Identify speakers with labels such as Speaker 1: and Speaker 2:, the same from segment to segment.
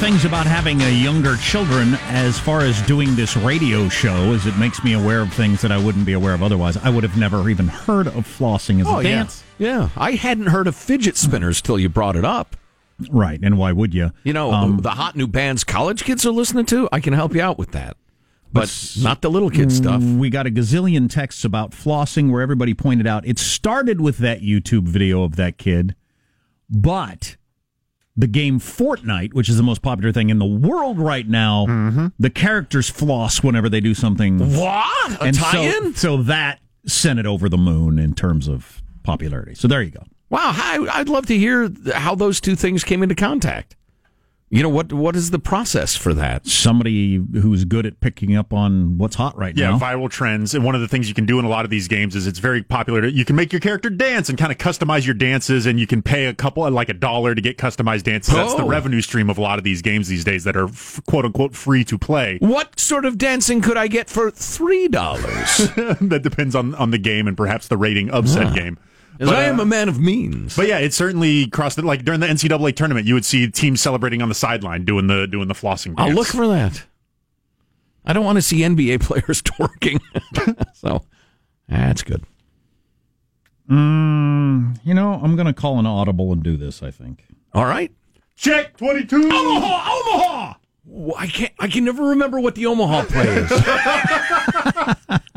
Speaker 1: things about having a younger children as far as doing this radio show is it makes me aware of things that I wouldn't be aware of otherwise. I would have never even heard of flossing as
Speaker 2: Oh,
Speaker 1: a
Speaker 2: yeah.
Speaker 1: dance.
Speaker 2: Yeah. I hadn't heard of fidget spinners till you brought it up.
Speaker 1: Right, and why would you?
Speaker 2: You know,
Speaker 1: Um,
Speaker 2: the hot new bands college kids are listening to, I can help you out with that. But not the little kid stuff.
Speaker 1: We got a gazillion texts about flossing where everybody pointed out it started with that YouTube video of that kid, but the game Fortnite, which is the most popular thing in the world right now,
Speaker 2: Mm-hmm.
Speaker 1: the characters floss whenever they do something.
Speaker 2: What? A
Speaker 1: and so, so that sent it over the moon in terms of popularity. So there you go.
Speaker 2: Wow, I'd love to hear how those two things came into contact. You know what? What is the process for that?
Speaker 1: Somebody who's good at picking up on what's hot right
Speaker 3: Yeah,
Speaker 1: now.
Speaker 3: viral trends. And one of the things you can do in a lot of these games is it's very popular. To, you can make your character dance and kind of customize your dances, and you can pay a couple, like a dollar, to get customized dances. That's the
Speaker 2: Oh.
Speaker 3: revenue stream of a lot of these games these days that are f- quote unquote free to play.
Speaker 2: What sort of dancing could I get for three dollars?
Speaker 3: that depends on, on the game and perhaps the rating of said ah. game.
Speaker 2: As I
Speaker 3: uh,
Speaker 2: am a man of means.
Speaker 3: But yeah, it certainly crossed it. Like during the NCAA tournament, you would see teams celebrating on the sideline doing the doing the flossing. Dance.
Speaker 2: I'll look for that. I don't want to see NBA players twerking. so that's good.
Speaker 1: Mm, you know, I'm going to call an audible and do this, I think.
Speaker 2: All right.
Speaker 3: check twenty two.
Speaker 2: Omaha, Omaha. I can't. I can never remember what the Omaha play is.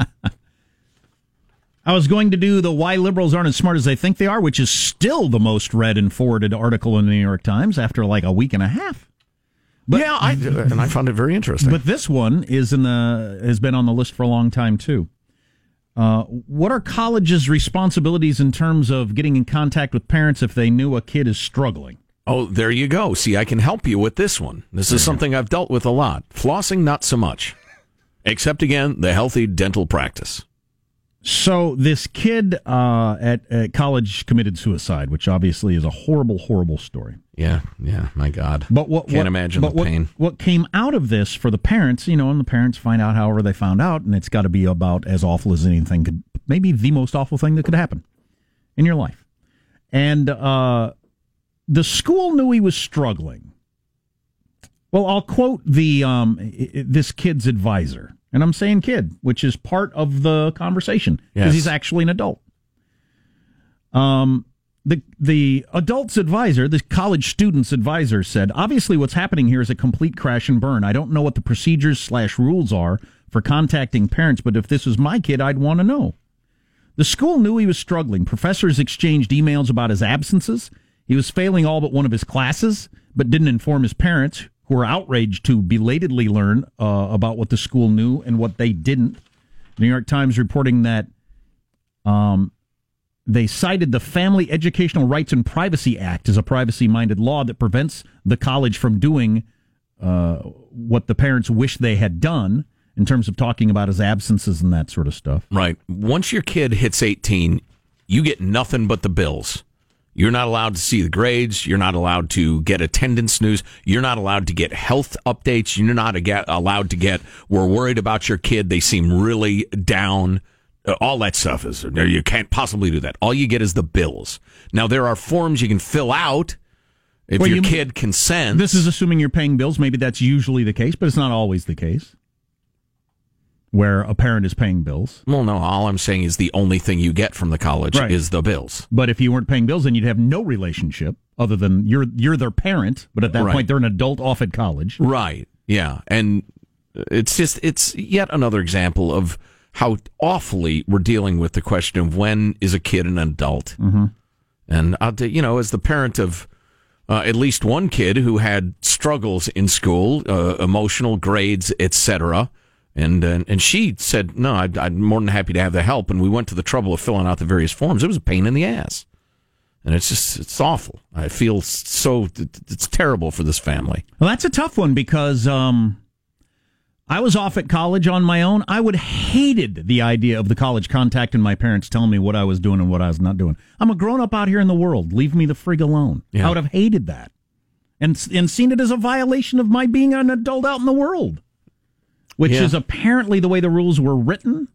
Speaker 1: I was going to do the Why Liberals Aren't as Smart as They Think They Are, which is still the most read and forwarded article in the New York Times after like a week and a half.
Speaker 2: But, yeah, I and I found it very interesting.
Speaker 1: But this one is in the has been on the list for a long time too. Uh, what are colleges' responsibilities in terms of getting in contact with parents if they knew a kid is struggling?
Speaker 2: oh, there you go. See, I can help you with this one. This is something I've dealt with a lot. Flossing, not so much. Except again, the healthy dental practice.
Speaker 1: So this kid uh, at, at college committed suicide, which obviously is a horrible, horrible story.
Speaker 2: Yeah, yeah. My God.
Speaker 1: But what
Speaker 2: Can't
Speaker 1: what,
Speaker 2: imagine
Speaker 1: but
Speaker 2: the
Speaker 1: what,
Speaker 2: pain.
Speaker 1: What came out of this for the parents, you know, and the parents find out however they found out, and it's got to be about as awful as anything could, maybe the most awful thing that could happen in your life. And uh, the school knew he was struggling. Well, I'll quote the um, this kid's advisor, and I'm saying kid, which is part of the conversation because
Speaker 2: Yes.
Speaker 1: he's actually an adult. Um, the the adults advisor, the college students advisor said, obviously what's happening here is a complete crash and burn. I don't know what the procedures slash rules are for contacting parents, but if this was my kid, I'd want to know. The school knew he was struggling. Professors exchanged emails about his absences. He was failing all but one of his classes, but didn't inform his parents, who were outraged to belatedly learn uh, about what the school knew and what they didn't. New York Times reporting that um, they cited the Family Educational Rights and Privacy Act as a privacy minded law that prevents the college from doing uh, what the parents wish they had done in terms of talking about his absences and that sort of stuff.
Speaker 2: Right. Once your kid hits 18, you get nothing but the bills. You're not allowed to see the grades. You're not allowed to get attendance news. You're not allowed to get health updates. You're not allowed to get, we're worried about your kid. They seem really down. Uh, all that stuff is, you can't possibly do that. All you get is the bills. Now, there are forms you can fill out if
Speaker 1: Well,
Speaker 2: your
Speaker 1: you-
Speaker 2: kid consents.
Speaker 1: This is assuming you're paying bills. Maybe that's usually the case, but it's not always the case where a parent is paying bills.
Speaker 2: well, no, all I'm saying is the only thing you get from the college
Speaker 1: Right.
Speaker 2: is the bills.
Speaker 1: But if you weren't paying bills, then you'd have no relationship other than you're you're their parent. But at that
Speaker 2: Right.
Speaker 1: point, they're an adult off at college.
Speaker 2: Right. Yeah. And it's just, it's yet another example of how awfully we're dealing with the question of when is a kid an adult. Mm-hmm. And, I'll t- you know, as the parent of uh, at least one kid who had struggles in school, uh, emotional grades, etc., and, and and she said, "No, I'd, I'm more than happy to have the help." And we went to the trouble of filling out the various forms. It was a pain in the ass, and it's just it's awful. I feel so it's terrible for this family.
Speaker 1: Well, that's a tough one because um, I was off at college on my own. I would hated the idea of the college contacting my parents, telling me what I was doing and what I was not doing. I'm a grown up out here in the world. Leave me the frig alone.
Speaker 2: Yeah.
Speaker 1: I would have hated that, and and seen it as a violation of my being an adult out in the world, which
Speaker 2: Yeah.
Speaker 1: is apparently the way the rules were written.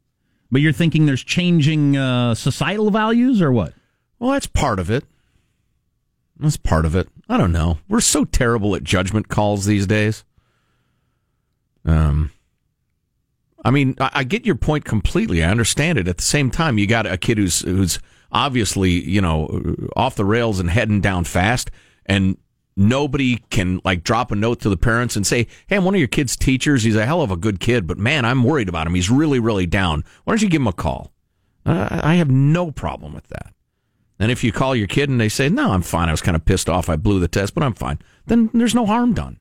Speaker 1: But you're thinking there's changing uh, societal values or what?
Speaker 2: Well, that's part of it. That's part of it. I don't know. We're so terrible at judgment calls these days. Um, I mean, I, I get your point completely. I understand it. At the same time, you got a kid who's who's obviously you know off the rails and heading down fast, and nobody can like drop a note to the parents and say, "Hey, I'm one of your kid's teachers. He's a hell of a good kid, but man, I'm worried about him. He's really, really down. Why don't you give him a call?" Uh, I have no problem with that. And if you call your kid and they say, "No, I'm fine. I was kind of pissed off. I blew the test, but I'm fine," then there's no harm done.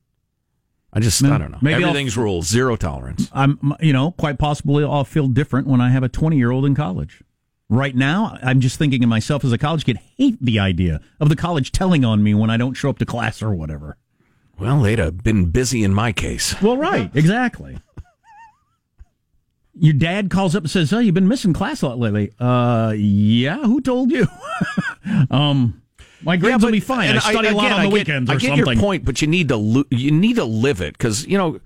Speaker 2: I just, I don't know.
Speaker 1: Maybe
Speaker 2: Everything's rules, zero tolerance.
Speaker 1: I'm, you know, quite possibly I'll feel different when I have a 20 year old in college. Right now, I'm just thinking of myself as a college kid, hate the idea of the college telling on me when I don't show up to class or whatever.
Speaker 2: Well, they'd have been busy in my case.
Speaker 1: Well, right, exactly. Your dad calls up and says, "Oh, you've been missing class a lot lately." Uh, yeah. Who told you? um, my grades will be fine. I study a lot on the
Speaker 2: I get,
Speaker 1: weekends or
Speaker 2: I get
Speaker 1: something.
Speaker 2: your point, but you need to lo- you need to live it because you know,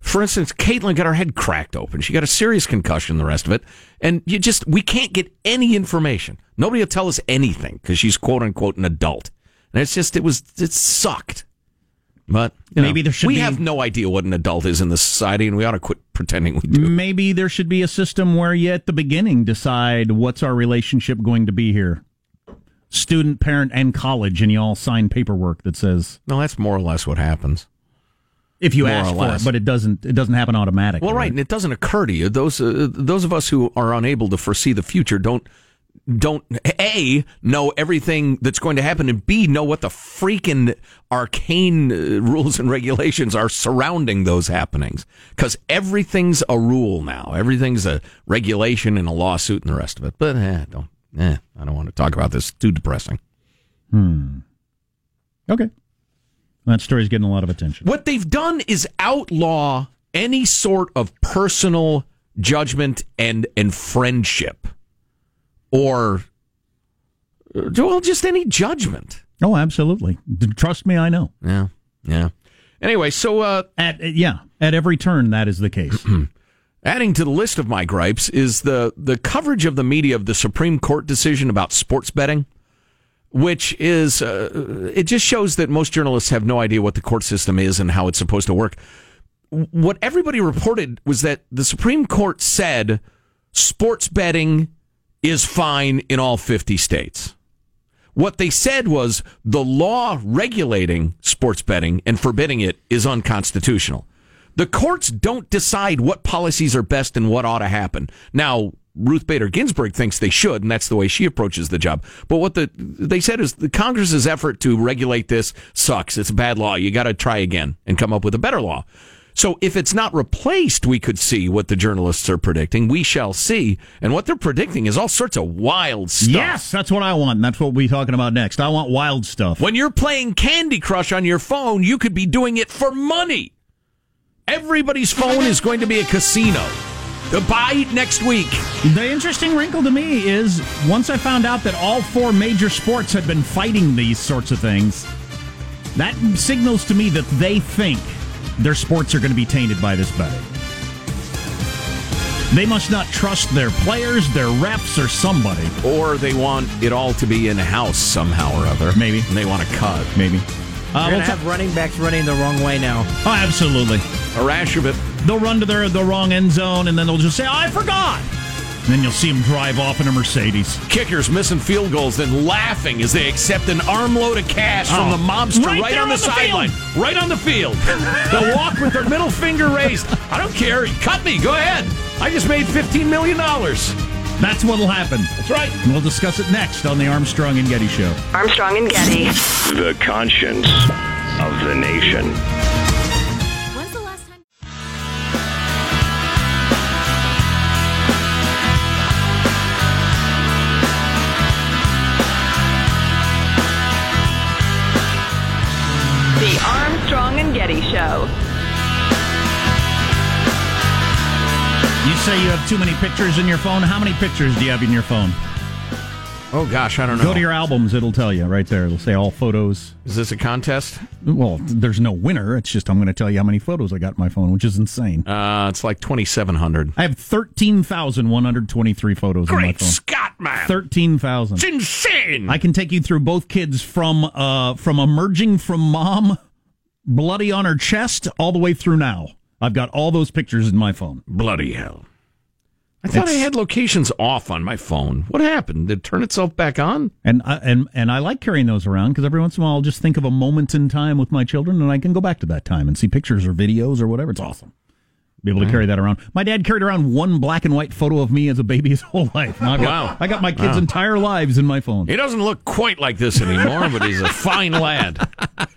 Speaker 2: for instance, Caitlin got her head cracked open. She got a serious concussion. The rest of it, and you just we can't get any information. Nobody will tell us anything because she's quote unquote an adult, and it's just it was it sucked. But you know,
Speaker 1: Maybe there should
Speaker 2: we
Speaker 1: be-
Speaker 2: have no idea what an adult is in this society, and we ought to quit pretending we do.
Speaker 1: Maybe there should be a system where you at the beginning decide what's our relationship going to be here. Student, parent, and college, and you all sign paperwork that says
Speaker 2: No, that's more or less what happens.
Speaker 1: If you ask for it, but it doesn't. It doesn't happen automatically.
Speaker 2: Well, right, and it doesn't occur to you. Those uh, those of us who are unable to foresee the future don't don't a know everything that's going to happen, and b know what the freaking arcane uh, rules and regulations are surrounding those happenings. Because everything's a rule now. Everything's a regulation and a lawsuit and the rest of it. But eh, don't. Eh, I don't want to talk about this. Too depressing.
Speaker 1: Hmm okay, that story's getting a lot of attention.
Speaker 2: What they've done is outlaw any sort of personal judgment and and friendship, or uh, well, just any judgment.
Speaker 1: Oh, absolutely. Trust me, I know.
Speaker 2: Yeah, yeah. Anyway, so uh,
Speaker 1: At yeah, at every turn, that is the case.
Speaker 2: adding to the list of my gripes is the the coverage of the media of the Supreme Court decision about sports betting. Which is, uh, it just shows that most journalists have no idea what the court system is and how it's supposed to work. what everybody reported was that the Supreme Court said sports betting is fine in all 50 states. What they said was the law regulating sports betting and forbidding it is unconstitutional. The courts don't decide what policies are best and what ought to happen. Now, Ruth Bader Ginsburg thinks they should, and that's the way she approaches the job. But what the they said is the Congress's effort to regulate this sucks. It's a bad law. You got to try again and come up with a better law. So if it's not replaced, we could see what the journalists are predicting. We shall see. And what they're predicting is all sorts of wild stuff.
Speaker 1: yes, that's what I want. And that's what we'll be talking about next. I want wild stuff.
Speaker 2: When you're playing Candy Crush on your phone, you could be doing it for money. Everybody's phone is going to be a casino. Goodbye next week.
Speaker 1: The interesting wrinkle to me is once I found out that all four major sports had been fighting these sorts of things, that signals to me that they think their sports are going to be tainted by this betting. They must not trust their players, their refs, or somebody.
Speaker 2: Or they want it all to be in house somehow or other.
Speaker 1: Maybe.
Speaker 2: And they want to cut.
Speaker 1: Maybe. Uh,
Speaker 4: You're
Speaker 1: we'll
Speaker 4: gonna
Speaker 1: ta-
Speaker 4: have running backs running the wrong way now.
Speaker 1: oh, absolutely.
Speaker 2: A rash of it.
Speaker 1: They'll run to their the wrong end zone, and then they'll just say, oh, "I forgot." And then you'll see them drive off in a Mercedes.
Speaker 2: Kickers missing field goals, then laughing as they accept an armload of cash from
Speaker 1: Oh.
Speaker 2: the mobster
Speaker 1: Right
Speaker 2: right,
Speaker 1: there
Speaker 2: on the,
Speaker 1: on the
Speaker 2: sideline. Right on the field. They'll walk with their middle finger raised. I don't care. Cut me. Go ahead. I just made $15 million. That's
Speaker 1: That's what'll happen.
Speaker 2: That's right.
Speaker 1: And we'll discuss it next on the Armstrong and Getty Show.
Speaker 5: Armstrong and Getty.
Speaker 6: The conscience of the nation.
Speaker 1: Say you have too many pictures in your phone. How many pictures do you have in your phone?
Speaker 2: Oh gosh, I don't know.
Speaker 1: Go to your albums; it'll tell you right there. It'll say all photos.
Speaker 2: Is this a contest?
Speaker 1: Well, there's no winner. It's just I'm going to tell you how many photos I got in my phone, which is insane.
Speaker 2: Uh, it's like twenty seven hundred.
Speaker 1: I have thirteen thousand one hundred twenty-three photos on my
Speaker 2: Great
Speaker 1: phone.
Speaker 2: Scott, man!
Speaker 1: Thirteen thousand.
Speaker 2: It's insane.
Speaker 1: I can take you through both kids from uh from emerging from mom, bloody on her chest, all the way through now. I've got all those pictures in my phone.
Speaker 2: Bloody hell! I thought I had locations off on my phone. What happened? Did it turn itself back on?
Speaker 1: And I, and and I like carrying those around because every once in a while I'll just think of a moment in time with my children, and I can go back to that time and see pictures or videos or whatever. It's awesome. Be able to carry that around. My dad carried around one black and white photo of me as a baby his whole life. Now I've got,
Speaker 2: Wow.
Speaker 1: I got my kids'
Speaker 2: Wow.
Speaker 1: entire lives in my phone.
Speaker 2: He doesn't look quite like this anymore, but he's a fine lad.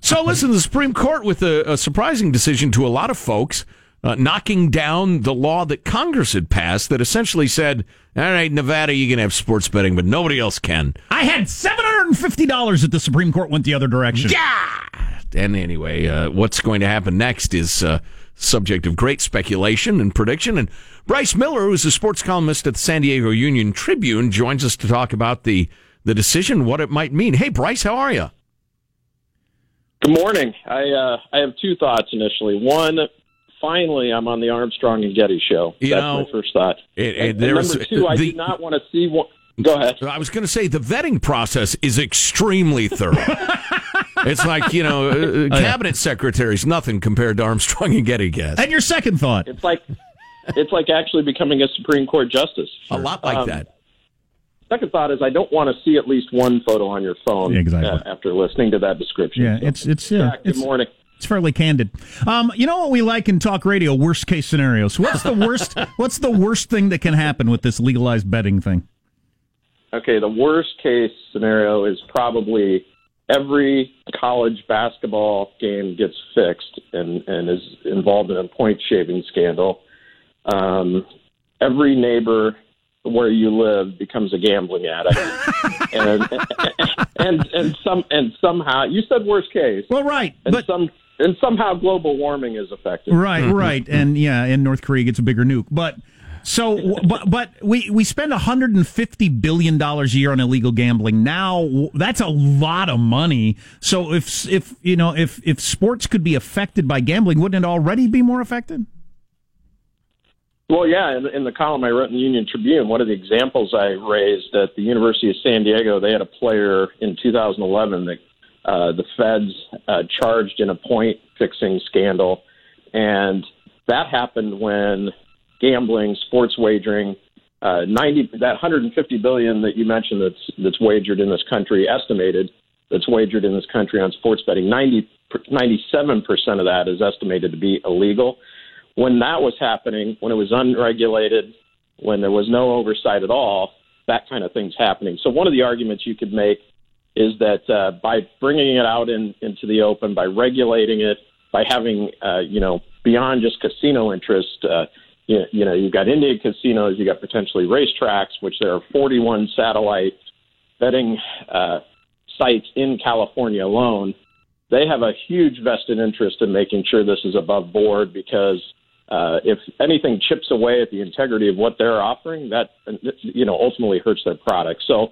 Speaker 2: So, listen, the Supreme Court with a, a surprising decision to a lot of folks, uh, knocking down the law that Congress had passed that essentially said, all right, Nevada, you can have sports betting, but nobody else can.
Speaker 1: I had seven hundred and fifty dollars that the Supreme Court went the other direction.
Speaker 2: Yeah! And anyway, uh, what's going to happen next is uh, subject of great speculation and prediction. And Bryce Miller, who's a sports columnist at the San Diego Union Tribune, joins us to talk about the, the decision, what it might mean. Hey, Bryce, how are you?
Speaker 7: Good morning. I uh, I have two thoughts initially. One, finally, I'm on the Armstrong and Getty show.
Speaker 2: You
Speaker 7: That's
Speaker 2: know,
Speaker 7: my first thought.
Speaker 2: it- it-
Speaker 7: and, and number two, I
Speaker 2: the-
Speaker 7: do not want to see one. Go ahead.
Speaker 2: I was going to say the vetting process is extremely thorough. it's like, you know, uh, cabinet secretaries, nothing compared to Armstrong and Getty guests.
Speaker 1: And your second thought.
Speaker 7: It's like it's like actually becoming a Supreme Court justice.
Speaker 2: A lot like
Speaker 7: Um,
Speaker 2: that.
Speaker 7: Second thought is I don't want to see at least one photo on your phone
Speaker 1: Exactly.
Speaker 7: uh, after listening to that description.
Speaker 1: Yeah,
Speaker 7: So,
Speaker 1: it's it's yeah,
Speaker 7: Jack, good
Speaker 1: it's,
Speaker 7: morning.
Speaker 1: It's fairly candid. Um, you know what we like in talk radio? Worst case scenarios. What's the worst? what's the worst thing that can happen with this legalized betting thing?
Speaker 7: Okay, the worst case scenario is probably every college basketball game gets fixed and, and is involved in a point shaving scandal. Um, every neighbor where you live becomes a gambling addict, and, and and some and somehow you said worst case,
Speaker 1: Well, right,
Speaker 7: and
Speaker 1: but
Speaker 7: some and somehow global warming is affected.
Speaker 1: right, mm-hmm. right, and yeah, and North Korea gets a bigger nuke, but. So, but but we we spend 150 billion dollars a year on illegal gambling. Now that's a lot of money. So if if you know if if sports could be affected by gambling, wouldn't it already be more affected?
Speaker 7: Well, yeah, in, in the column I wrote in the Union Tribune, one of the examples I raised at the University of San Diego, they had a player in 2011 that uh, the feds uh, charged in a point fixing scandal, and that happened when gambling, sports wagering, uh, 90 that 150 billion that you mentioned that's that's wagered in this country, estimated that's wagered in this country on sports betting, 90 97 percent of that is estimated to be illegal when that was happening, when it was unregulated, when there was no oversight at all, that kind of thing's happening. So one of the arguments you could make is that uh, by bringing it out in, into the open, by regulating it, by having uh, you know beyond just casino interest, uh, you, you know you've got Indian casinos, you've got potentially racetracks, which there are 41 satellite betting uh, sites in California alone. They have a huge vested interest in making sure this is above board because uh, if anything chips away at the integrity of what they're offering, that you know ultimately hurts their product. So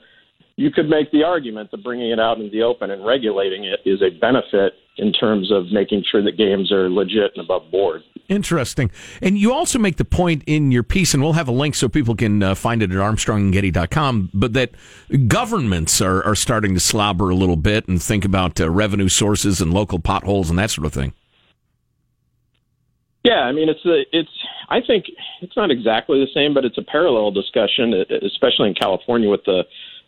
Speaker 7: you could make the argument that bringing it out in the open and regulating it is a benefit in terms of making sure that games are legit and above board.
Speaker 2: Interesting. And you also make the point in your piece, and we'll have a link so people can uh, find it at armstrongandgetty.com, but that governments are, are starting to slobber a little bit and think about uh, revenue sources and local potholes and that sort of thing.
Speaker 7: Yeah, I mean it's a, it's I think it's not exactly the same, but it's a parallel discussion, especially in California with the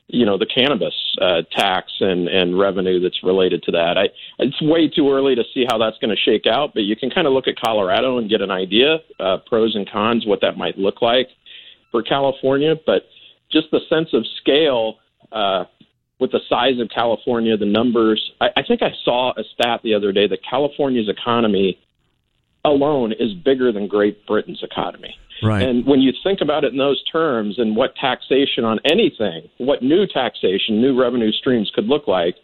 Speaker 7: you know the cannabis uh, tax and and revenue that's related to that. I it's way too early to see how that's going to shake out, but you can kind of look at Colorado and get an idea, uh, pros and cons, what that might look like for California. But just the sense of scale uh, with the size of California, the numbers. I, I think I saw a stat the other day that California's economy alone is bigger than Great Britain's economy.
Speaker 2: Right.
Speaker 7: And when you think about it in those terms and what taxation on anything, what new taxation, new revenue streams could look like,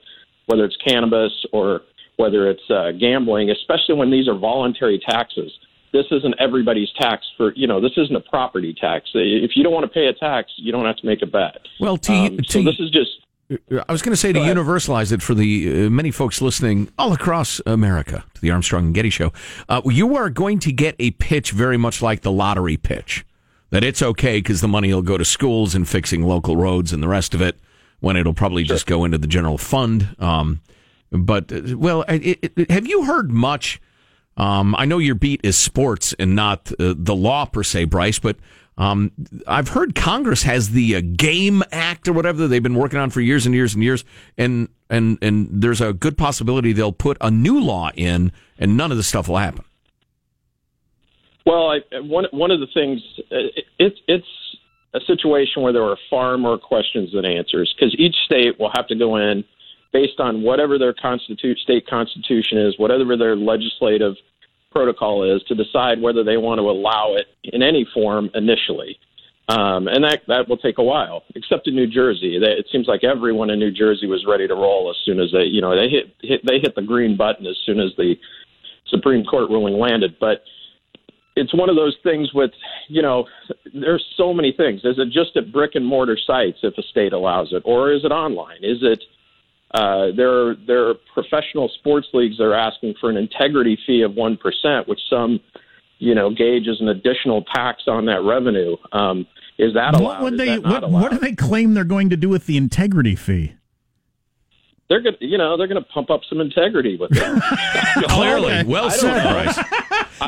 Speaker 7: whether it's cannabis or whether it's uh, gambling, especially when these are voluntary taxes. this isn't everybody's tax for you know this isn't a property tax. If you don't want to pay a tax, you don't have to make a bet.
Speaker 2: Well, to,
Speaker 7: Um, so
Speaker 2: to-
Speaker 7: this is just
Speaker 2: I was going to say to universalize it for the uh, many folks listening all across America to the Armstrong and Getty Show. Uh, you are going to get a pitch very much like the lottery pitch that it's okay because the money will go to schools and fixing local roads and the rest of it when it'll probably just go into the general fund. Um, but uh, well, it, it, have you heard much? Um, I know your beat is sports and not uh, the law per se, Bryce, but um, I've heard Congress has the uh, Game Act or whatever that they've been working on for years and years and years, and and and there's a good possibility they'll put a new law in, and none of this stuff will happen.
Speaker 7: Well, I, one one of the things it, it's it's a situation where there are far more questions than answers because each state will have to go in based on whatever their constitu- state constitution is, whatever their legislative protocol is, to decide whether they want to allow it in any form initially. Um, and that that will take a while. Except in New Jersey, they, it seems like everyone in New Jersey was ready to roll as soon as they, you know, they hit, hit they hit the green button as soon as the Supreme Court ruling landed. But it's one of those things with, you know, there's so many things. Is it just at brick and mortar sites if a state allows it, or is it online? Is it uh, there? Are, there are professional sports leagues that are asking for an integrity fee of one percent, which some, you know, gauge as an additional tax on that revenue. Um, is that allowed?
Speaker 1: What would
Speaker 7: Is
Speaker 1: they?
Speaker 7: that not
Speaker 1: What, what do they claim they're going to do with the integrity fee?
Speaker 7: They're going, to you know, they're going to pump up some integrity with it.
Speaker 2: Clearly, well said, Bryce.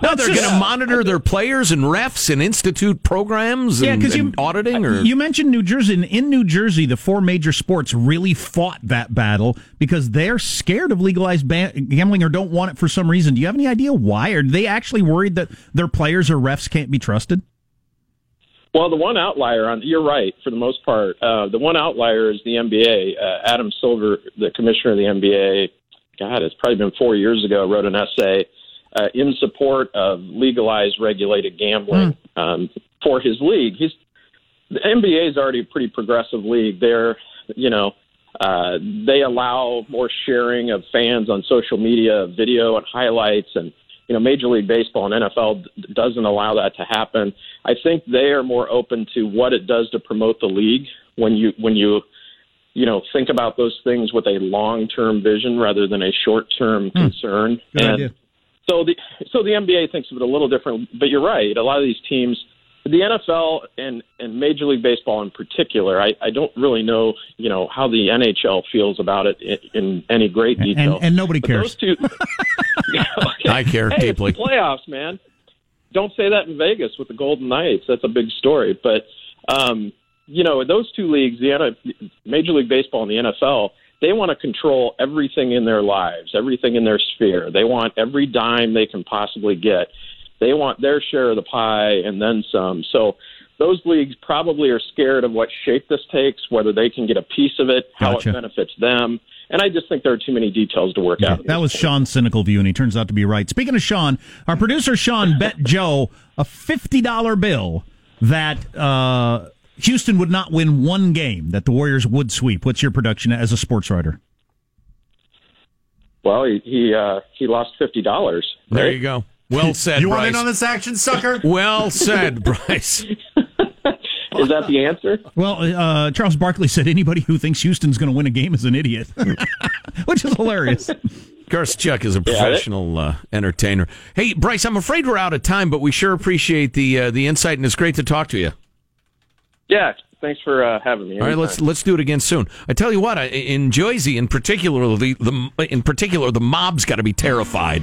Speaker 2: No, they're going to monitor their players and refs and institute programs and,
Speaker 1: Yeah, because you
Speaker 2: and auditing. Or
Speaker 1: you mentioned New Jersey. and In New Jersey, the four major sports really fought that battle because they're scared of legalized ba- gambling or don't want it for some reason. Do you have any idea why? Are they actually worried that their players or refs can't be trusted?
Speaker 7: Well, the one outlier on you're right for the most part. Uh, the one outlier is the NBA. Uh, Adam Silver, the commissioner of the NBA, God, it's probably been four years ago, wrote an essay uh, in support of legalized regulated gambling um, for his league. He's the NBA is already a pretty progressive league. They're, you know, uh, they allow more sharing of fans on social media, video and highlights, and you know, Major League Baseball and NFL d- doesn't allow that to happen. I think they are more open to what it does to promote the league when you when you you know think about those things with a long term vision rather than a short term concern.
Speaker 1: Good
Speaker 7: and
Speaker 1: idea.
Speaker 7: So the so the NBA thinks of it a little different, but you're right. A lot of these teams, the NFL and and Major League Baseball in particular, I, I don't really know you know how the NHL feels about it in, in any great
Speaker 1: And,
Speaker 7: detail.
Speaker 1: and nobody
Speaker 7: But
Speaker 1: cares.
Speaker 7: Those two, Okay.
Speaker 2: I care
Speaker 7: hey,
Speaker 2: deeply.
Speaker 7: It's the playoffs, man. Don't say that in Vegas with the Golden Knights. That's a big story. But um, you know, those two leagues, the N- Major League Baseball and the NFL, they want to control everything in their lives, everything in their sphere. They want every dime they can possibly get. They want their share of the pie and then some. So those leagues probably are scared of what shape this takes, whether they can get a piece of it, how
Speaker 1: Gotcha.
Speaker 7: it benefits them. And I just think there are too many details to work out.
Speaker 1: That was Sean's cynical view, and he turns out to be right. Speaking of Sean, our producer Sean bet Joe a fifty dollar bill that uh, Houston would not win one game, that the Warriors would sweep. What's your production as a sports writer?
Speaker 7: Well, he he, uh, he lost fifty dollars.
Speaker 2: there you go. Well said,
Speaker 3: You want
Speaker 2: Bryce.
Speaker 3: in on this action, sucker?
Speaker 2: well said, Bryce.
Speaker 7: Is that the answer?
Speaker 1: Well, uh, Charles Barkley said anybody who thinks Houston's going to win a game is an idiot, which is hilarious.
Speaker 2: Garth Chuck is a professional uh, entertainer. Hey, Bryce, I'm afraid we're out of time, but we sure appreciate the uh, the insight, and it's great to talk to you.
Speaker 7: Yeah. Thanks for uh, having me.
Speaker 2: All right, let's let's do it again soon. I tell you what, I, in Jersey, in particular, the, the in particular the mob's got to be terrified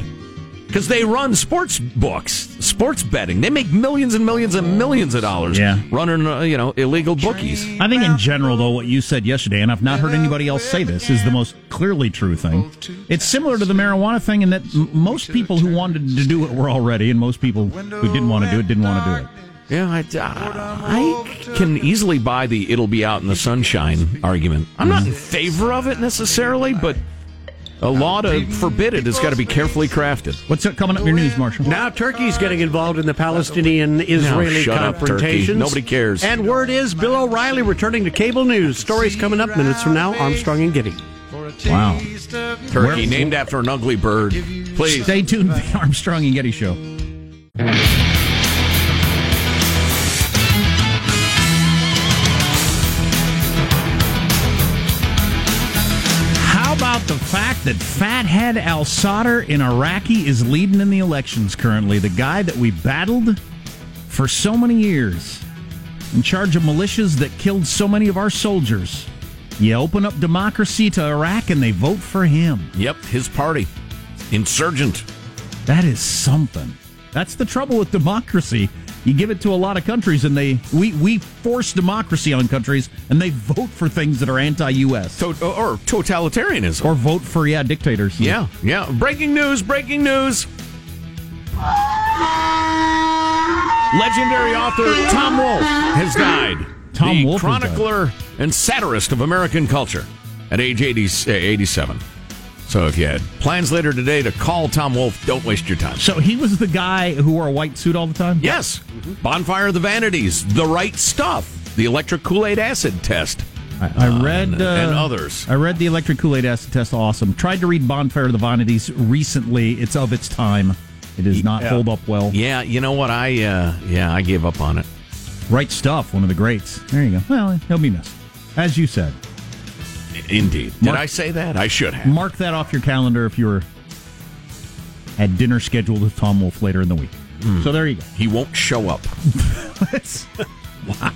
Speaker 2: because they run sports books, sports betting. They make millions and millions and millions of dollars
Speaker 1: Yeah.
Speaker 2: running uh, you know illegal bookies.
Speaker 1: I think in general, though, what you said yesterday, and I've not heard anybody else say this, is the most clearly true thing. It's similar to the marijuana thing in that m- most people who wanted to do it were already, and most people who didn't want to do it didn't want to do it.
Speaker 2: Yeah, I, uh, I can easily buy the "it'll be out in the sunshine" argument. I'm not in favor of it necessarily, but a law to forbid it has got to be carefully crafted.
Speaker 1: What's coming up in your news, Marshall?
Speaker 8: Now Turkey's getting involved in the Palestinian-Israeli
Speaker 2: shut up, Nobody cares.
Speaker 8: And word is Bill O'Reilly returning to cable news. Stories coming up minutes from now. Armstrong and Getty.
Speaker 1: Wow.
Speaker 2: Turkey, named after an ugly bird. Please.
Speaker 1: Stay tuned to the Armstrong and Getty Show. The fact that Fathead Al Sadr in Iraqi is leading in the elections currently? The guy that we battled for so many years, in charge of militias that killed so many of our soldiers. You open up democracy to Iraq and they vote for him.
Speaker 2: Yep, his party. Insurgent.
Speaker 1: That is something. That's the trouble with democracy. You give it to a lot of countries and they we we force democracy on countries and they vote for things that are anti-US
Speaker 2: To- or totalitarianism.
Speaker 1: or vote for yeah dictators.
Speaker 2: yeah, yeah. Breaking news, breaking news. Legendary author Tom Wolfe has died.
Speaker 1: Tom
Speaker 2: the
Speaker 1: Wolfe
Speaker 2: chronicler and satirist of American culture at age 80, uh, 87. So if you had plans later today to call Tom Wolfe, don't waste your time.
Speaker 1: So he was the guy who wore a white suit all the time?
Speaker 2: Yes. Bonfire of the Vanities, The Right Stuff, The Electric Kool Aid Acid Test.
Speaker 1: I, I read
Speaker 2: and-
Speaker 1: uh,
Speaker 2: and others.
Speaker 1: I read the electric Kool-Aid acid test awesome. Tried to read Bonfire of the Vanities recently. It's of its time. It does not hold up well.
Speaker 2: Yeah, you know what? I uh, yeah, I gave up on it.
Speaker 1: Right stuff, one of the greats. There you go. Well, he'll be missed. As you said.
Speaker 2: Indeed. Did I say that? I should have.
Speaker 1: Mark that off your calendar if you were at dinner scheduled with Tom Wolfe later in the week. Hmm. So there you go.
Speaker 2: He won't show up.
Speaker 1: Let's, wow.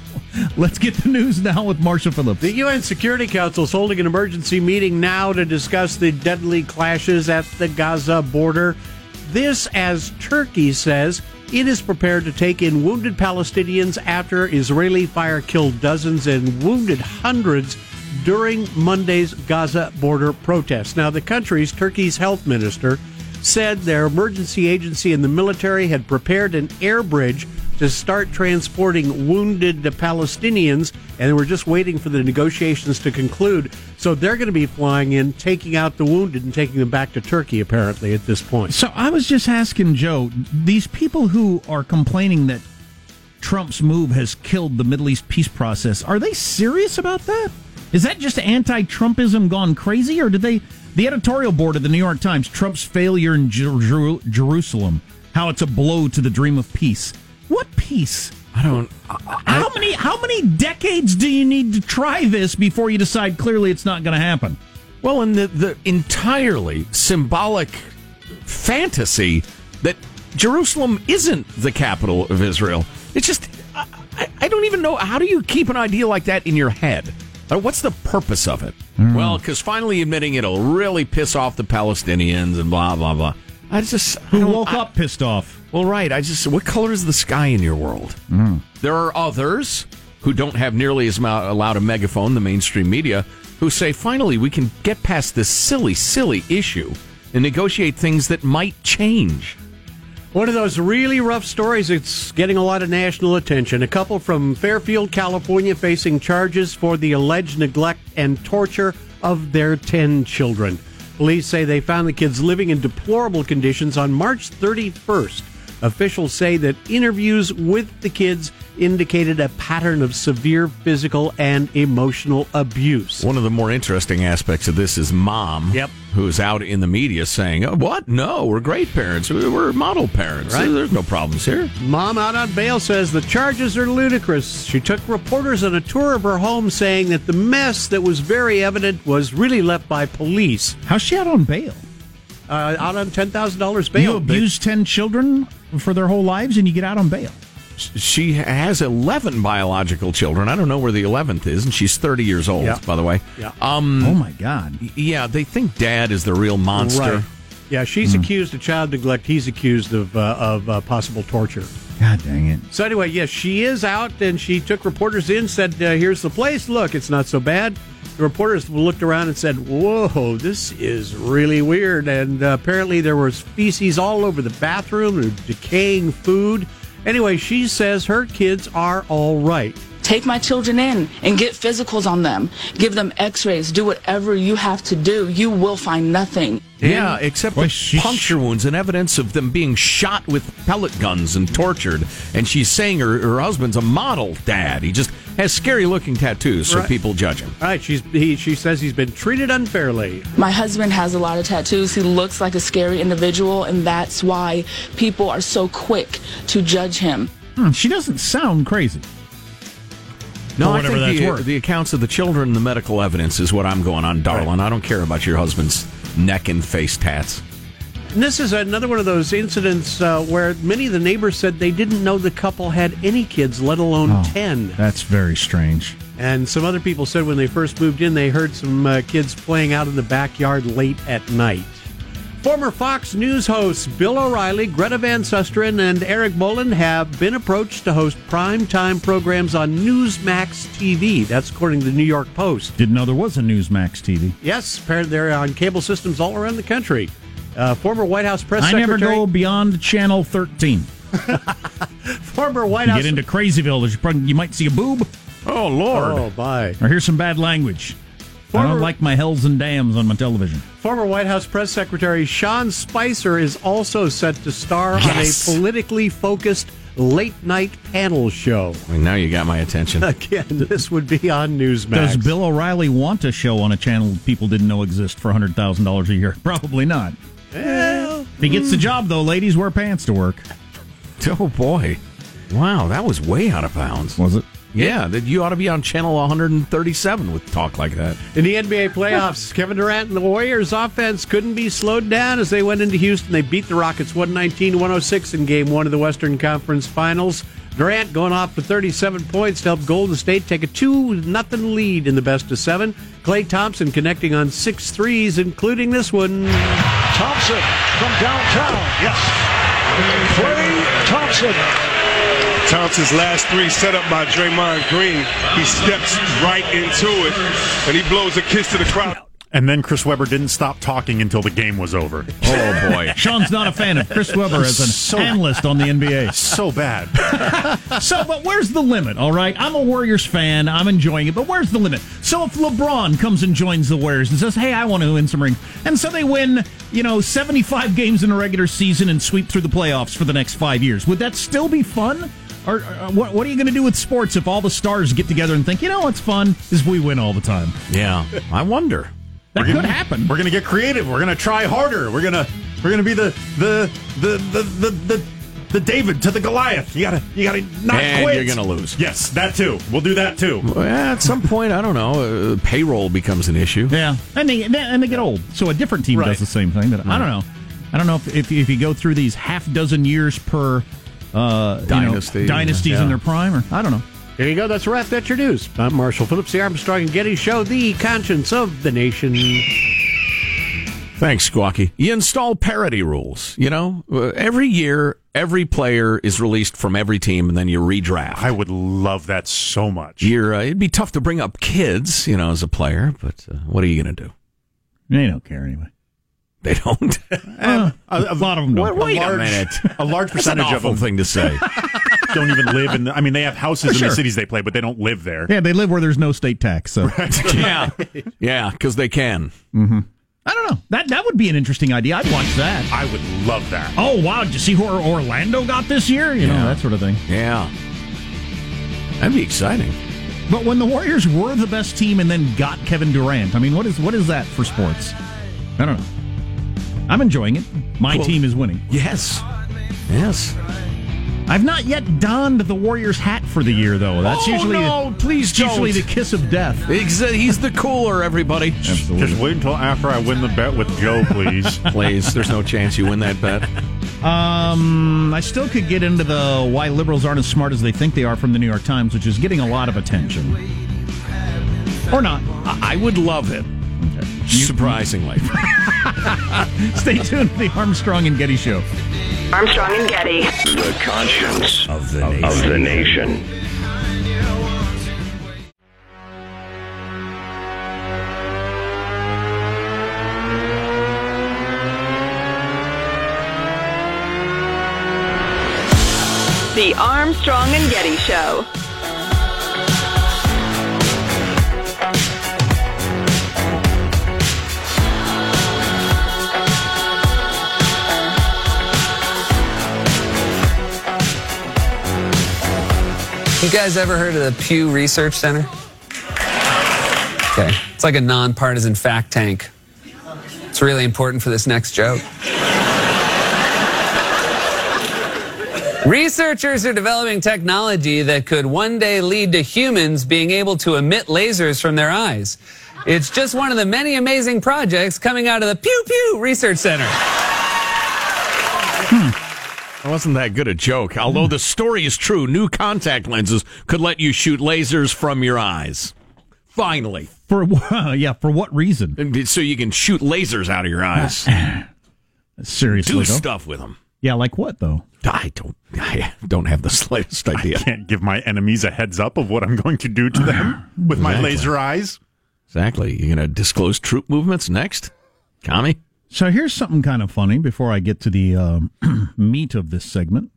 Speaker 1: Let's get the news now with Marshall Phillips.
Speaker 8: The UN Security Council is holding an emergency meeting now to discuss the deadly clashes at the Gaza border. This, as Turkey says, it is prepared to take in wounded Palestinians after Israeli fire killed dozens and wounded hundreds during Monday's Gaza border protests. Now, the country's Turkey's health minister said their emergency agency and the military had prepared an air bridge to start transporting wounded Palestinians, and they were just waiting for the negotiations to conclude. So they're going to be flying in, taking out the wounded, and taking them back to Turkey, apparently, at this point.
Speaker 1: So I was just asking Joe, these people who are complaining that Trump's move has killed the Middle East peace process, are they serious about that? Is that just anti-Trumpism gone crazy, or did they? The editorial board of the New York Times, Trump's failure in Jer- Jer- Jerusalem, how it's a blow to the dream of peace. What peace?
Speaker 2: I don't.
Speaker 1: How many how many decades do you need to try this before you decide clearly it's not going to happen?
Speaker 2: Well, and the, the entirely symbolic fantasy that Jerusalem isn't the capital of Israel. It's just, I, I- I don't even know. How do you keep an idea like that in your head? What's the purpose of it? Well, because finally admitting it'll really piss off the Palestinians and blah, blah, blah. I just.
Speaker 1: Who
Speaker 2: don't-
Speaker 1: woke
Speaker 2: I-
Speaker 1: up pissed off?
Speaker 2: Well, right. I just. What color is the sky in your world? There are others who don't have nearly as loud a megaphone, the mainstream media, who say, finally, we can get past this silly, silly issue and negotiate things that might change.
Speaker 8: One of those really rough stories that's getting a lot of national attention. A couple from Fairfield, California, facing charges for the alleged neglect and torture of their 10 children. Police say they found the kids living in deplorable conditions on March 31st. Officials say that interviews with the kids indicated a pattern of severe physical and emotional abuse.
Speaker 2: One of the more interesting aspects of this is mom,
Speaker 8: Yep.
Speaker 2: Who's out in the media saying, oh, What? No, we're great parents. We're model parents.
Speaker 8: Right.
Speaker 2: There's no problems here.
Speaker 8: Mom out on bail says the charges are ludicrous. She took reporters on a tour of her home saying that the mess that was very evident was really left by police.
Speaker 1: How's she out on bail?
Speaker 8: Uh, out on $10,000 bail.
Speaker 1: you abuse 10 children for their whole lives and you get out on bail.
Speaker 2: She has 11 biological children. I don't know where the 11th is, and she's 30 years old,
Speaker 8: Yeah.
Speaker 2: by the way.
Speaker 8: Yeah.
Speaker 2: Um,
Speaker 1: oh my God.
Speaker 2: Yeah, they think dad is the real monster.
Speaker 8: Right. Yeah, she's accused of child neglect. He's accused of, uh, of uh, possible torture.
Speaker 1: God dang it.
Speaker 8: So anyway, yes, she is out, and she took reporters in. Said, uh, "Here's the place. Look, it's not so bad." The reporters looked around and said, "Whoa, this is really weird." And uh, apparently, there was feces all over the bathroom and decaying food. Anyway, she says her kids are all right.
Speaker 9: Take my children in and get physicals on them. Give them x-rays. Do whatever you have to do. You will find nothing.
Speaker 2: Yeah, except
Speaker 1: Boy,
Speaker 2: the
Speaker 1: she-
Speaker 2: puncture wounds and evidence of them being shot with pellet guns and tortured. And she's saying her, her husband's a model dad. He just has scary looking tattoos, so
Speaker 8: Right.
Speaker 2: people judge him.
Speaker 8: All right, she's he, she says he's been treated unfairly.
Speaker 9: My husband has a lot of tattoos. He looks like a scary individual, and that's why people are so quick to judge him.
Speaker 1: Hmm, she doesn't sound crazy.
Speaker 2: No,
Speaker 1: For
Speaker 2: I think
Speaker 1: that's
Speaker 2: the,
Speaker 1: worth.
Speaker 2: the accounts of the children and the medical evidence is what I'm going on, darling. I don't care about your husband's neck and face tats.
Speaker 8: And this is another one of those incidents uh, where many of the neighbors said they didn't know the couple had any kids, let alone
Speaker 1: Oh.
Speaker 8: 10.
Speaker 1: That's very strange.
Speaker 8: And some other people said when they first moved in, they heard some uh, kids playing out in the backyard late at night. Former Fox News hosts Bill O'Reilly, Greta Van Susteren, and Eric Bolling have been approached to host primetime programs on Newsmax TV. That's according to the New York Post.
Speaker 1: Didn't know there was a Newsmax TV.
Speaker 8: Yes, apparently they're on cable systems all around the country. Uh, former White House press
Speaker 1: I never go beyond channel 13.
Speaker 8: former White
Speaker 1: You
Speaker 8: House.
Speaker 1: get into Crazyville, probably, you might see a boob
Speaker 2: Oh, Lord.
Speaker 8: oh, bye.
Speaker 1: or hear some bad language. I don't like my hells and dams on my television.
Speaker 8: Former White House press secretary Sean Spicer is also set to star
Speaker 2: Yes.
Speaker 8: on a politically focused late night panel show.
Speaker 2: Well, now you got my attention.
Speaker 8: Again, this would be on Newsmax.
Speaker 1: Does Bill O'Reilly want a show on a channel people didn't know exist for $100,000 a year? Probably not.
Speaker 8: Well,
Speaker 1: If he gets the job, though, ladies wear pants to work.
Speaker 2: Oh, boy. Wow, that was way out of bounds.
Speaker 1: Was it?
Speaker 2: Yeah, that you ought to be on channel 137 with talk like that.
Speaker 8: in the NBA playoffs, Kevin Durant and the Warriors offense couldn't be slowed down as they went into Houston. They beat the Rockets 119 106 in game one of the Western Conference Finals. Durant going off for 37 points to help Golden State take a 2 nothing lead in the best of seven. Klay Thompson connecting on six threes, including this one.
Speaker 10: Thompson from downtown. Yes. Klay Thompson.
Speaker 11: Thompson's last three set up by Draymond Green. He steps right into it and he blows a kiss to the crowd.
Speaker 3: And then Chris Webber didn't stop talking until the game was over.
Speaker 2: Oh, boy.
Speaker 1: Sean's not a fan of Chris Webber as an
Speaker 3: So-
Speaker 1: analyst on the NBA.
Speaker 3: So bad.
Speaker 1: So, but where's the limit? All right, I'm a Warriors fan. I'm enjoying it, but where's the limit? So, if LeBron comes and joins the Warriors and says, "Hey, I want to win some rings," and so they win, you know, 75 games in a regular season and sweep through the playoffs for the next five years, would that still be fun? Or, uh, what, what are you going to do with sports if all the stars get together and think, you know, what's fun is we win all the time?
Speaker 2: Yeah, I wonder.
Speaker 1: That
Speaker 3: We're
Speaker 1: could
Speaker 3: gonna-
Speaker 1: happen.
Speaker 3: We're gonna get creative. We're gonna try harder. We're gonna we're gonna be the the the the the, the, the David to the Goliath. You gotta you gotta not
Speaker 2: And
Speaker 3: quit.
Speaker 2: you're gonna lose.
Speaker 3: Yes, that too. We'll do that too.
Speaker 2: Well, at some point, I don't know, uh, payroll becomes an issue.
Speaker 1: Yeah, and they and they get old. So a different team
Speaker 3: Right.
Speaker 1: does the same thing. But I don't know. I don't know if, if if you go through these half dozen years per uh, you know,
Speaker 2: Dynasty.
Speaker 1: dynasties
Speaker 8: Yeah.
Speaker 1: in their prime, or I don't know.
Speaker 8: There you go. That's a wrap. That's your news. I'm Marshall Phillips, the Armstrong and Getty Show, the conscience of the nation.
Speaker 2: Thanks, Squawky. You install parity rules. You know, Uh, every year, every player is released from every team, and then you redraft.
Speaker 3: I would love that so much.
Speaker 2: You're, uh, it'd be tough to bring up kids, you know, as a player, but uh, what are you going to do?
Speaker 1: They don't care anyway.
Speaker 2: They don't.
Speaker 1: Uh, a lot of them don't.
Speaker 2: Wait a
Speaker 3: large,
Speaker 2: minute.
Speaker 3: A large
Speaker 2: That's an
Speaker 3: percentage of
Speaker 2: awful
Speaker 3: them
Speaker 2: thing to say.
Speaker 3: don't even live in. The, I mean, they have houses in the cities they play, but they don't live there.
Speaker 1: Yeah, they live where there's no state tax. So
Speaker 2: yeah, yeah, because they can.
Speaker 1: I don't know. That that would be an interesting idea. I'd watch that.
Speaker 3: I would love that.
Speaker 1: Oh wow! Did you see who Orlando got this year? You know that sort of thing.
Speaker 2: Yeah, that'd be exciting.
Speaker 1: But when the Warriors were the best team and then got Kevin Durant, I mean, what is what is that for sports? I don't know. I'm enjoying it. My
Speaker 2: Cool.
Speaker 1: team is winning.
Speaker 2: Yes, yes.
Speaker 1: I've not yet donned the Warriors hat for the year, though. That's
Speaker 2: Oh,
Speaker 1: usually
Speaker 2: no, please
Speaker 1: it's usually
Speaker 2: don't.
Speaker 1: the kiss of death.
Speaker 2: Exa- He's the cooler, everybody.
Speaker 1: Absolutely.
Speaker 3: Just wait until after I win the bet with Joe, please.
Speaker 2: Please, there's no chance you win that bet.
Speaker 1: Um, I still could get into the why liberals aren't as smart as they think they are from the New York Times, which is getting a lot of attention. Or not.
Speaker 2: I I would love it. Surprisingly.
Speaker 1: Stay tuned to the Armstrong and Getty Show.
Speaker 5: Armstrong and Getty.
Speaker 6: The conscience of the nation. Of the nation.
Speaker 5: The Armstrong and Getty Show.
Speaker 12: You guys ever heard of the Pew Research Center? Okay. It's like a nonpartisan fact tank. It's really important for this next joke. Researchers are developing technology that could one day lead to humans being able to emit lasers from their eyes. It's just one of the many amazing projects coming out of the Pew Pew Research Center. Hmm.
Speaker 2: It wasn't that good a joke. Although the story is true, new contact lenses could let you shoot lasers from your eyes. Finally.
Speaker 1: For yeah, for what reason?
Speaker 2: So you can shoot lasers out of your eyes.
Speaker 1: Seriously,
Speaker 2: Do
Speaker 1: though?
Speaker 2: stuff with them.
Speaker 1: Yeah, like what though?
Speaker 2: I don't. I don't have the slightest idea.
Speaker 3: I can't give my enemies a heads up of what I'm going to do to them with my laser eyes.
Speaker 2: Exactly. You're going to disclose troop movements next, Tommy?
Speaker 1: So here's something kind of funny before I get to the um, meat of this segment.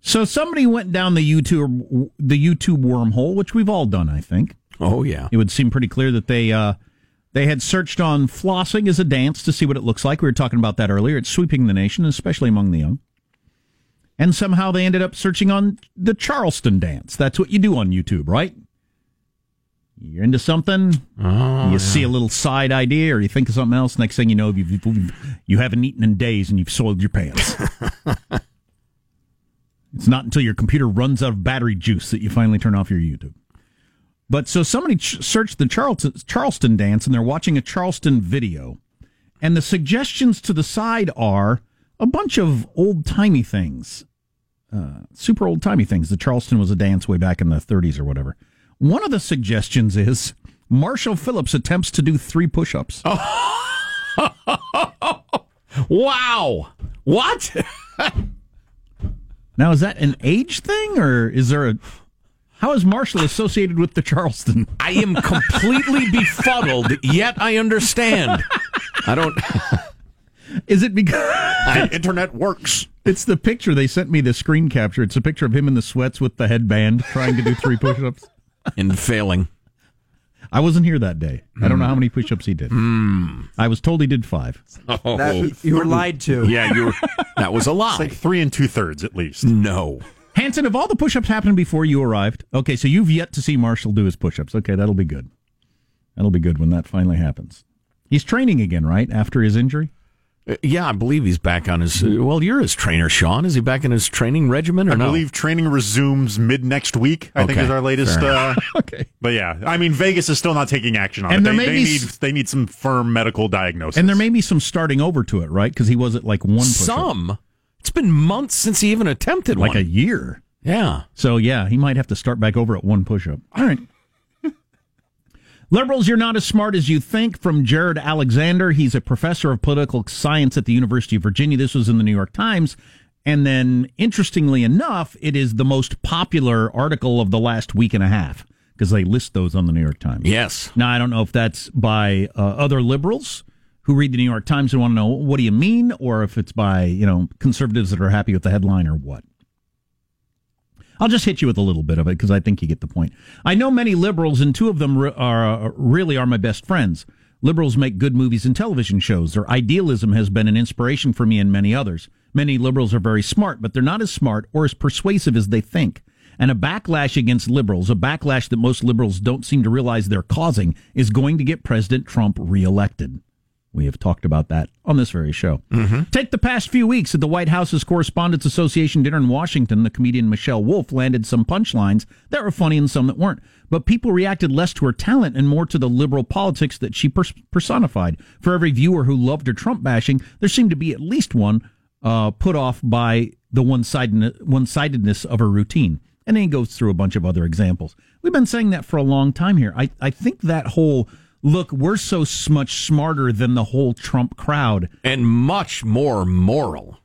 Speaker 1: So somebody went down the YouTube the YouTube wormhole, which we've all done, I think.
Speaker 2: Oh yeah.
Speaker 1: It would seem pretty clear that they uh, they had searched on flossing as a dance to see what it looks like. We were talking about that earlier. It's sweeping the nation, especially among the young. And somehow they ended up searching on the Charleston dance. That's what you do on YouTube, right? You're into something,
Speaker 2: Oh,
Speaker 1: you see a little side idea, or you think of something else. Next thing you know, you've, you've, you haven't eaten in days, and you've soiled your pants. it's not until your computer runs out of battery juice that you finally turn off your YouTube. But so somebody ch- searched the Charleston, Charleston dance, and they're watching a Charleston video, and the suggestions to the side are a bunch of old timey things, uh, super old timey things. The Charleston was a dance way back in the 30s or whatever. One of the suggestions is Marshall Phillips attempts to do three push ups.
Speaker 2: Wow. What?
Speaker 1: Now, is that an age thing, or is there a. How is Marshall associated with the Charleston?
Speaker 2: I am completely befuddled, yet I understand. I don't.
Speaker 1: Is it because.
Speaker 3: The internet works.
Speaker 1: It's the picture they sent me, the screen capture. It's a picture of him in the sweats with the headband trying to do three push ups.
Speaker 2: And failing.
Speaker 1: I wasn't here that day. I don't know mm. how many push ups he did. Mm. I was told he did five.
Speaker 2: Oh.
Speaker 4: That- you were lied to.
Speaker 2: Yeah, you were. That was a lie.
Speaker 3: It's like three and two thirds at least.
Speaker 2: no.
Speaker 1: Hanson, have all the push ups happened before you arrived? Okay, so you've yet to see Marshall do his push ups. Okay, that'll be good. That'll be good when that finally happens. He's training again, right? After his injury?
Speaker 2: Uh, Yeah, I believe he's back on his. uh, well, you're his trainer, Sean. Is he back in his training regimen or
Speaker 3: I
Speaker 2: no?
Speaker 3: believe training resumes mid next week. I think
Speaker 2: Okay,
Speaker 3: is our latest.
Speaker 2: fair
Speaker 3: Uh,
Speaker 1: Okay.
Speaker 3: but yeah, I mean Vegas is still not taking action on
Speaker 1: And
Speaker 3: it.
Speaker 1: there
Speaker 3: They,
Speaker 1: may
Speaker 3: they
Speaker 1: be
Speaker 3: need
Speaker 1: s-
Speaker 3: they need some firm medical diagnosis.
Speaker 1: And there may be some starting over to it, right? Because he was at like one push
Speaker 2: Some. It's been months since he even attempted
Speaker 1: like
Speaker 2: one.
Speaker 1: a year.
Speaker 2: yeah.
Speaker 1: So yeah, he might have to start back over at one push up. All right. Liberals, you're not as smart as you think. From Gerard Alexander. He's a professor of political science at the University of Virginia. This was in the New York Times. And then, interestingly enough, it is the most popular article of the last week and a half because they list those on the New York Times.
Speaker 2: Yes.
Speaker 1: Now, I don't know if that's by uh, other liberals who read the New York Times and want to know what do you mean, or if it's by you know conservatives that are happy with the headline or what. I'll just hit you with a little bit of it because I think you get the point. I know many liberals, and two of them re- are uh, really are my best friends. Liberals make good movies and television shows. Their idealism has been an inspiration for me and many others. Many liberals are very smart, but they're not as smart or as persuasive as they think. And a backlash against liberals, a backlash that most liberals don't seem to realize they're causing, is going to get President Trump reelected. We have talked about that on this very show. Take the past few weeks at the White House's Correspondents Association dinner in Washington. The comedian Michelle Wolf landed some punchlines that were funny and some that weren't. But people reacted less to her talent and more to the liberal politics that she pers- personified. For every viewer who loved her Trump bashing, there seemed to be at least one uh, put off by the one-sidedness, one-sidedness of her routine. And then he goes through a bunch of other examples. We've been saying that for a long time here. I, I think that whole look, we're so much smarter than the whole Trump crowd.
Speaker 2: And much more moral.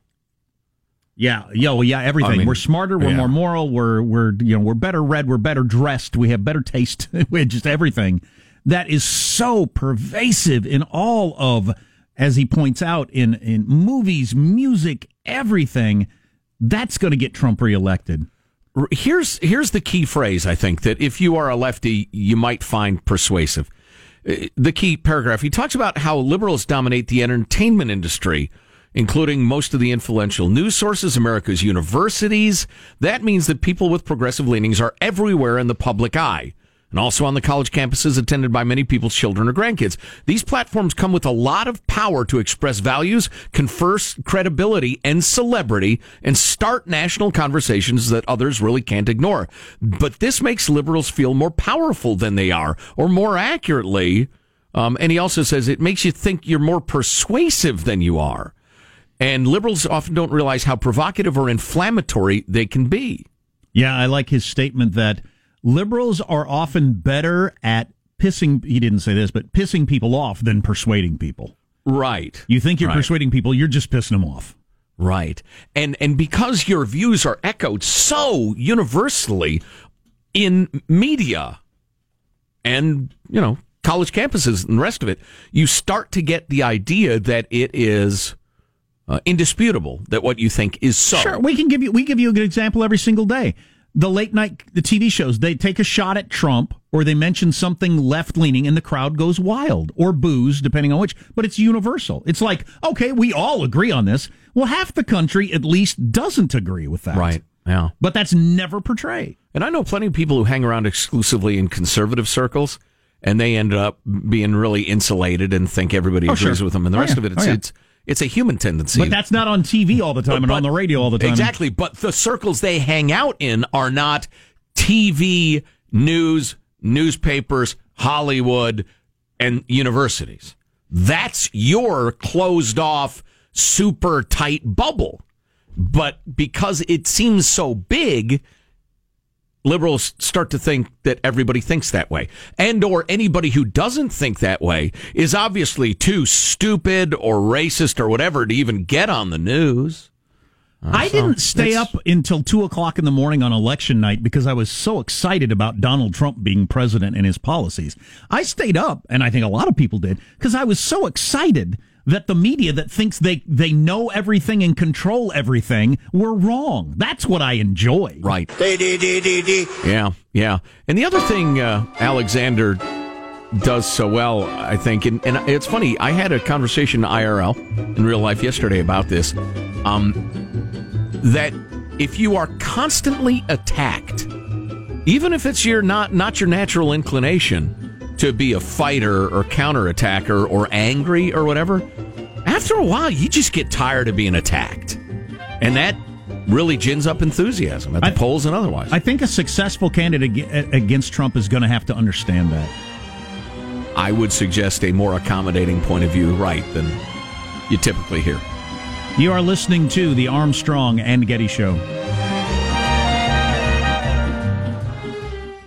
Speaker 1: Yeah, yo, yeah, everything.
Speaker 2: I mean,
Speaker 1: we're smarter, we're
Speaker 2: yeah.
Speaker 1: more moral, we're we're you know, we're better read, we're better dressed, we have better taste, we just everything. That is so pervasive in all of as he points out in in movies, music, everything. That's going to get Trump reelected.
Speaker 2: Here's here's the key phrase I think that if you are a lefty you might find persuasive. The key paragraph he talks about how liberals dominate the entertainment industry. including most of the influential news sources, America's universities. That means that people with progressive leanings are everywhere in the public eye and also on the college campuses attended by many people's children or grandkids. These platforms come with a lot of power to express values, confer credibility and celebrity, and start national conversations that others really can't ignore. But this makes liberals feel more powerful than they are, or more accurately, um, and he also says it makes you think you're more persuasive than you are. And liberals often don't realize how provocative or inflammatory they can be.
Speaker 1: Yeah, I like his statement that liberals are often better at pissing he didn't say this but pissing people off than persuading people.
Speaker 2: Right.
Speaker 1: You think you're
Speaker 2: right.
Speaker 1: persuading people you're just pissing them off.
Speaker 2: Right. And and because your views are echoed so universally in media and you know college campuses and the rest of it you start to get the idea that it is uh, indisputable that what you think is so.
Speaker 1: Sure we can give you we give you a good example every single day the late night the TV shows they take a shot at Trump or they mention something left leaning and the crowd goes wild or boos depending on which but it's universal. It's like okay we all agree on this. Well half the country at least doesn't agree with that.
Speaker 2: Right. Yeah.
Speaker 1: But that's never portrayed.
Speaker 2: And I know plenty of people who hang around exclusively in conservative circles and they end up being really insulated and think everybody
Speaker 1: oh,
Speaker 2: agrees
Speaker 1: sure.
Speaker 2: with them and the
Speaker 1: oh,
Speaker 2: rest
Speaker 1: yeah.
Speaker 2: of it. It's
Speaker 1: oh, yeah.
Speaker 2: it's it's a human tendency.
Speaker 1: But that's not on TV all the time
Speaker 2: but,
Speaker 1: and on the radio all the time.
Speaker 2: Exactly. But the circles they hang out in are not TV, news, newspapers, Hollywood, and universities. That's your closed off, super tight bubble. But because it seems so big, liberals start to think that everybody thinks that way and or anybody who doesn't think that way is obviously too stupid or racist or whatever to even get on the news
Speaker 1: uh, I so didn't stay up until two o'clock in the morning on election night because I was so excited about Donald Trump being president and his policies. I stayed up, and I think a lot of people did, because I was so excited that the media that thinks they they know everything and control everything were wrong. That's what I enjoy.
Speaker 2: Right. Yeah, yeah. And the other thing uh, Alexander does so well, I think, and, and, it's funny. I had a conversation IRL in real life yesterday about this. Um, that if you are constantly attacked, even if it's your not not your natural inclination to be a fighter or counterattacker or angry or whatever, after a while you just get tired of being attacked, and that really gins up enthusiasm at the I, polls and otherwise.
Speaker 1: I think a successful candidate against Trump is going to have to understand that.
Speaker 2: I would suggest a more accommodating point of view, right, than you typically hear.
Speaker 1: You are listening to the Armstrong and Getty Show.